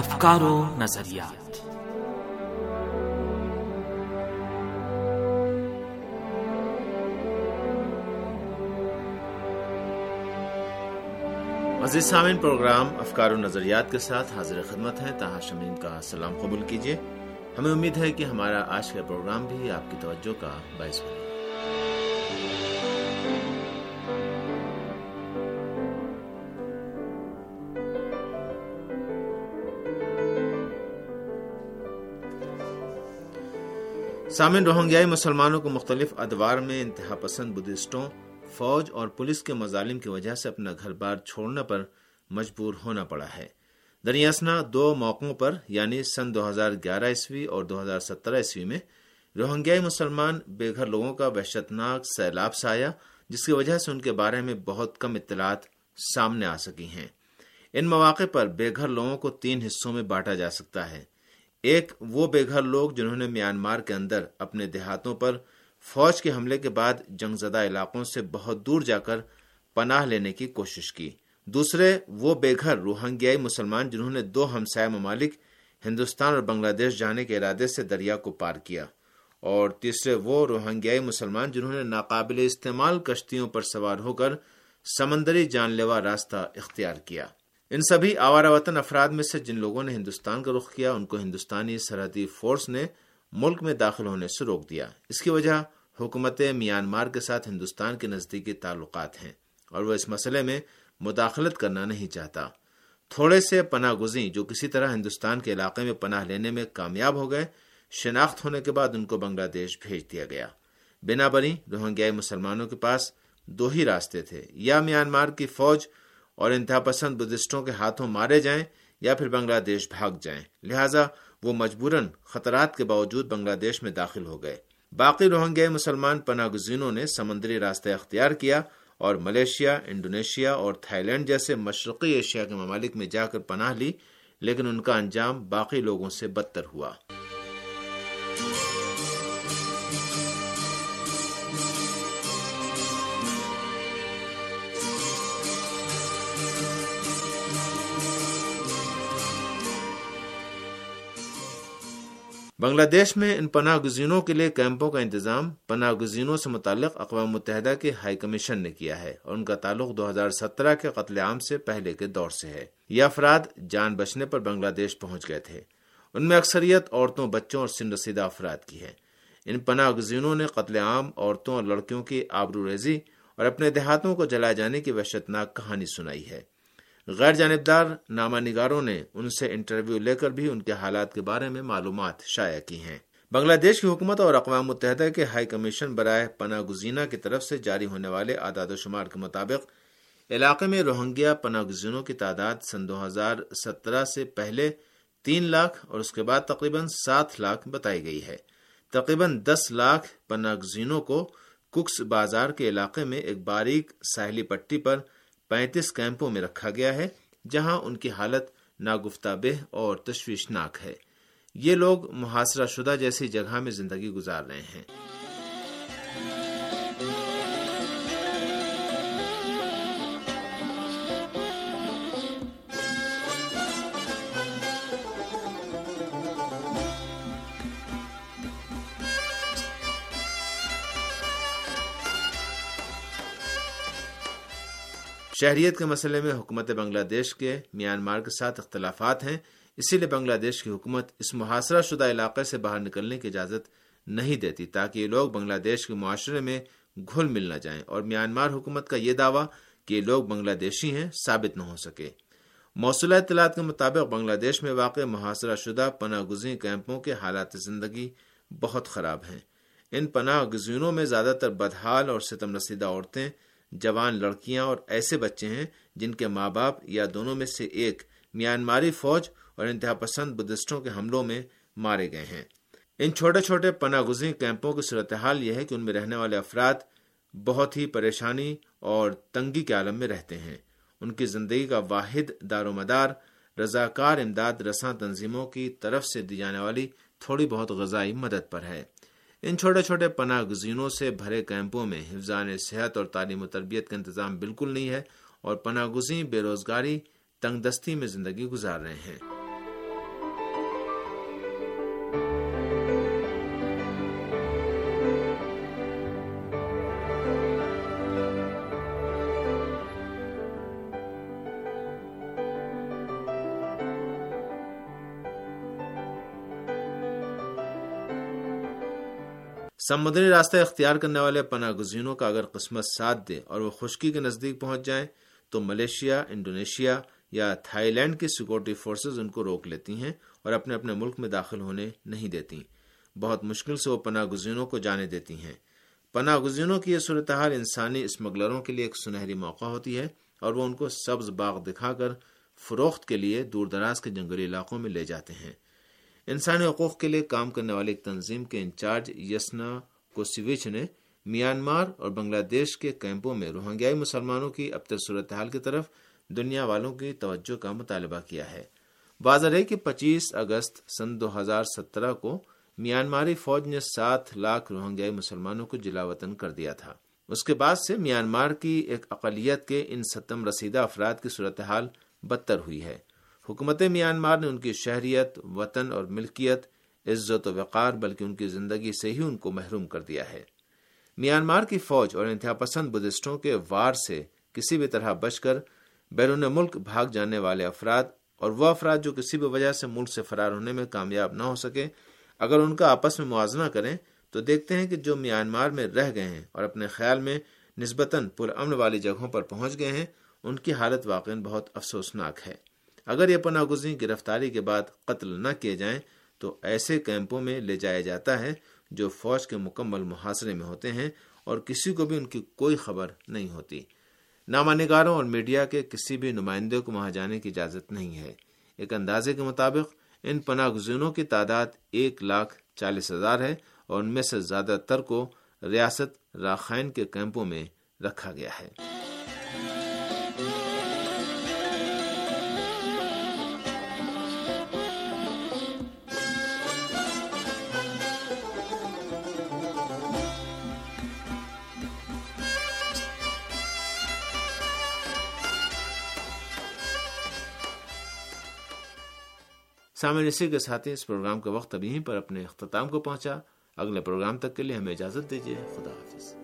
افکار و نظریات۔ عزیز سامعین، پروگرام افکار و نظریات کے ساتھ حاضر خدمت ہیں تاہا شمیم کا سلام قبول کیجیے۔ ہمیں امید ہے کہ ہمارا آج کا پروگرام بھی آپ کی توجہ کا باعث بنے۔ سامن روہنگیائی مسلمانوں کو مختلف ادوار میں انتہا پسند بدھسٹوں، فوج اور پولیس کے مظالم کی وجہ سے اپنا گھر بار چھوڑنے پر مجبور ہونا پڑا ہے۔ دریاسنا دو موقعوں پر یعنی سن دو ہزار گیارہ عیسوی اور دو ہزار سترہ عیسوی میں، روہنگیائی مسلمان بے گھر لوگوں کا وحشتناک سیلاب سے آیا، جس کی وجہ سے ان کے بارے میں بہت کم اطلاعات سامنے آ سکی ہیں۔ ان مواقع پر بے گھر لوگوں کو تین حصوں میں بانٹا جا سکتا ہے۔ ایک وہ بے گھر لوگ جنہوں نے میانمار کے اندر اپنے دیہاتوں پر فوج کے حملے کے بعد جنگ زدہ علاقوں سے بہت دور جا کر پناہ لینے کی کوشش کی۔ دوسرے، وہ بے گھر روہنگیائی مسلمان جنہوں نے دو ہمسائے ممالک، ہندوستان اور بنگلہ دیش جانے کے ارادے سے دریا کو پار کیا۔ اور تیسرے، وہ روہنگیائی مسلمان جنہوں نے ناقابل استعمال کشتیوں پر سوار ہو کر سمندری جان لیوا راستہ اختیار کیا۔ ان سبھی آوارہ وطن افراد میں سے جن لوگوں نے ہندوستان کا رخ کیا، ان کو ہندوستانی سرحدی فورس نے ملک میں داخل ہونے سے روک دیا۔ اس کی وجہ حکومت میانمار کے ساتھ ہندوستان کے نزدیکی تعلقات ہیں اور وہ اس مسئلے میں مداخلت کرنا نہیں چاہتا۔ تھوڑے سے پناہ گزیں جو کسی طرح ہندوستان کے علاقے میں پناہ لینے میں کامیاب ہو گئے، شناخت ہونے کے بعد ان کو بنگلہ دیش بھیج دیا گیا۔ بنا بری روہنگیائی مسلمانوں کے پاس دو ہی راستے تھے، یا میانمار کی فوج اور انتہا پسند بدھسٹوں کے ہاتھوں مارے جائیں یا پھر بنگلہ دیش بھاگ جائیں۔ لہذا وہ مجبوراً خطرات کے باوجود بنگلہ دیش میں داخل ہو گئے۔ باقی روہنگیا مسلمان پناہ گزینوں نے سمندری راستہ اختیار کیا اور ملیشیا، انڈونیشیا اور تھائی لینڈ جیسے مشرقی ایشیا کے ممالک میں جا کر پناہ لی، لیکن ان کا انجام باقی لوگوں سے بدتر ہوا۔ بنگلہ دیش میں ان پناہ گزینوں کے لیے کیمپوں کا انتظام پناہ گزینوں سے متعلق اقوام متحدہ کے ہائی کمیشن نے کیا ہے اور ان کا تعلق دو ہزار سترہ کے قتل عام سے پہلے کے دور سے ہے۔ یہ افراد جان بچنے پر بنگلہ دیش پہنچ گئے تھے۔ ان میں اکثریت عورتوں، بچوں اور سن رسیدہ افراد کی ہے ان پناہ گزینوں نے قتل عام عورتوں اور لڑکیوں کی آبرو ریزی اور اپنے دیہاتوں کو جلائے جانے کی وحشتناک کہانی سنائی ہے۔ غیر جانبدار نامہ نگاروں نے ان سے انٹرویو لے کر بھی ان کے حالات کے بارے میں معلومات شائع کی ہیں۔ بنگلہ دیش کی حکومت اور اقوام متحدہ کے ہائی کمیشن برائے پناہ گزینہ کی طرف سے جاری ہونے والے اعداد و شمار کے مطابق علاقے میں روہنگیا پناہ گزینوں کی تعداد سن دو ہزار سترہ سے پہلے تین لاکھ اور اس کے بعد تقریباً سات لاکھ بتائی گئی ہے۔ تقریباً دس لاکھ پناہ گزینوں کو ککس بازار کے علاقے میں ایک باریک ساحلی پٹی پر پینتیس کیمپوں میں رکھا گیا ہے، جہاں ان کی حالت ناگفتہ بہ اور تشویشناک ہے۔ یہ لوگ محاصرہ شدہ جیسی جگہ میں زندگی گزار رہے ہیں۔ شہریت کے مسئلے میں حکومت بنگلہ دیش کے میانمار کے ساتھ اختلافات ہیں، اسی لیے بنگلہ دیش کی حکومت اس محاصرہ شدہ علاقے سے باہر نکلنے کی اجازت نہیں دیتی تاکہ یہ لوگ بنگلہ دیش کے معاشرے میں گھل مل نہ جائیں۔ اور میانمار حکومت کا یہ دعویٰ کہ یہ لوگ بنگلہ دیشی ہیں ثابت نہ ہو سکے۔ موصولہ اطلاعات کے مطابق بنگلہ دیش میں واقع محاصرہ شدہ پناہ گزین کیمپوں کے حالات زندگی بہت خراب ہیں۔ ان پناہ گزینوں میں زیادہ تر بدحال اور ستم رسیدہ عورتیں جوان لڑکیاں اور ایسے بچے ہیں جن کے ماں باپ یا دونوں میں سے ایک میانماری فوج اور انتہا پسند بدھسٹوں کے حملوں میں مارے گئے ہیں۔ ان چھوٹے چھوٹے پناہ گزین کیمپوں کی صورتحال یہ ہے کہ ان میں رہنے والے افراد بہت ہی پریشانی اور تنگی کے عالم میں رہتے ہیں۔ ان کی زندگی کا واحد دار و مدار رضاکار امداد، رساں تنظیموں کی طرف سے دی جانے والی تھوڑی بہت غذائی مدد پر ہے۔ ان چھوٹے چھوٹے پناہ گزینوں سے بھرے کیمپوں میں حفظان صحت اور تعلیم و تربیت کا انتظام بالکل نہیں ہے اور پناہ گزین بے روزگاری تنگ دستی میں زندگی گزار رہے ہیں۔ سمندری راستہ اختیار کرنے والے پناہ گزینوں کا اگر قسمت ساتھ دے اور وہ خشکی کے نزدیک پہنچ جائیں، تو ملیشیا، انڈونیشیا یا تھائی لینڈ کی سیکورٹی فورسز ان کو روک لیتی ہیں اور اپنے اپنے ملک میں داخل ہونے نہیں دیتی بہت مشکل سے وہ پناہ گزینوں کو جانے دیتی ہیں۔ پناہ گزینوں کی یہ صورتحال انسانی اسمگلروں کے لیے ایک سنہری موقع ہوتی ہے اور وہ ان کو سبز باغ دکھا کر فروخت کے لیے دور دراز کے جنگلی علاقوں میں لے جاتے ہیں۔ انسانی حقوق کے لیے کام کرنے والی ایک تنظیم کے انچارج یسنا کوسیوچ نے میانمار اور بنگلہ دیش کے کیمپوں میں روہنگیائی مسلمانوں کی اب تک صورتحال کی طرف دنیا والوں کی توجہ کا مطالبہ کیا ہے۔ واضح ہے کہ پچیس اگست سن دو ہزار سترہ کو میانماری فوج نے سات لاکھ روہنگیائی مسلمانوں کو جلا وطن کر دیا تھا۔ اس کے بعد سے میانمار کی ایک اقلیت کے ان ستم رسیدہ افراد کی صورتحال بدتر ہوئی ہے۔ حکومت میانمار نے ان کی شہریت، وطن اور ملکیت، عزت و وقار، بلکہ ان کی زندگی سے ہی ان کو محروم کر دیا ہے۔ میانمار کی فوج اور انتہا پسند بدھسٹوں کے وار سے کسی بھی طرح بچ کر بیرون ملک بھاگ جانے والے افراد اور وہ افراد جو کسی بھی وجہ سے ملک سے فرار ہونے میں کامیاب نہ ہو سکے اگر ان کا آپس میں موازنہ کریں، تو دیکھتے ہیں کہ جو میانمار میں رہ گئے ہیں اور اپنے خیال میں نسبتاً پرامن والی جگہوں پر پہنچ گئے ہیں، ان کی حالت واقع بہت افسوسناک ہے۔ اگر یہ پناہ گزین گرفتاری کے بعد قتل نہ کیے جائیں، تو ایسے کیمپوں میں لے جایا جاتا ہے جو فوج کے مکمل محاصرے میں ہوتے ہیں اور کسی کو بھی ان کی کوئی خبر نہیں ہوتی۔ نامہ نگاروں اور میڈیا کے کسی بھی نمائندے کو وہاں جانے کی اجازت نہیں ہے۔ ایک اندازے کے مطابق، ان پناہ گزینوں کی تعداد ایک لاکھ چالیس ہزار ہے اور ان میں سے زیادہ تر کو ریاست راخائن کے کیمپوں میں رکھا گیا ہے۔ سامعین اسی کے ساتھ اس پروگرام کا وقت اب یہیں پر اپنے اختتام کو پہنچا۔ اگلے پروگرام تک کے لیے ہمیں اجازت دیجیے خدا حافظ۔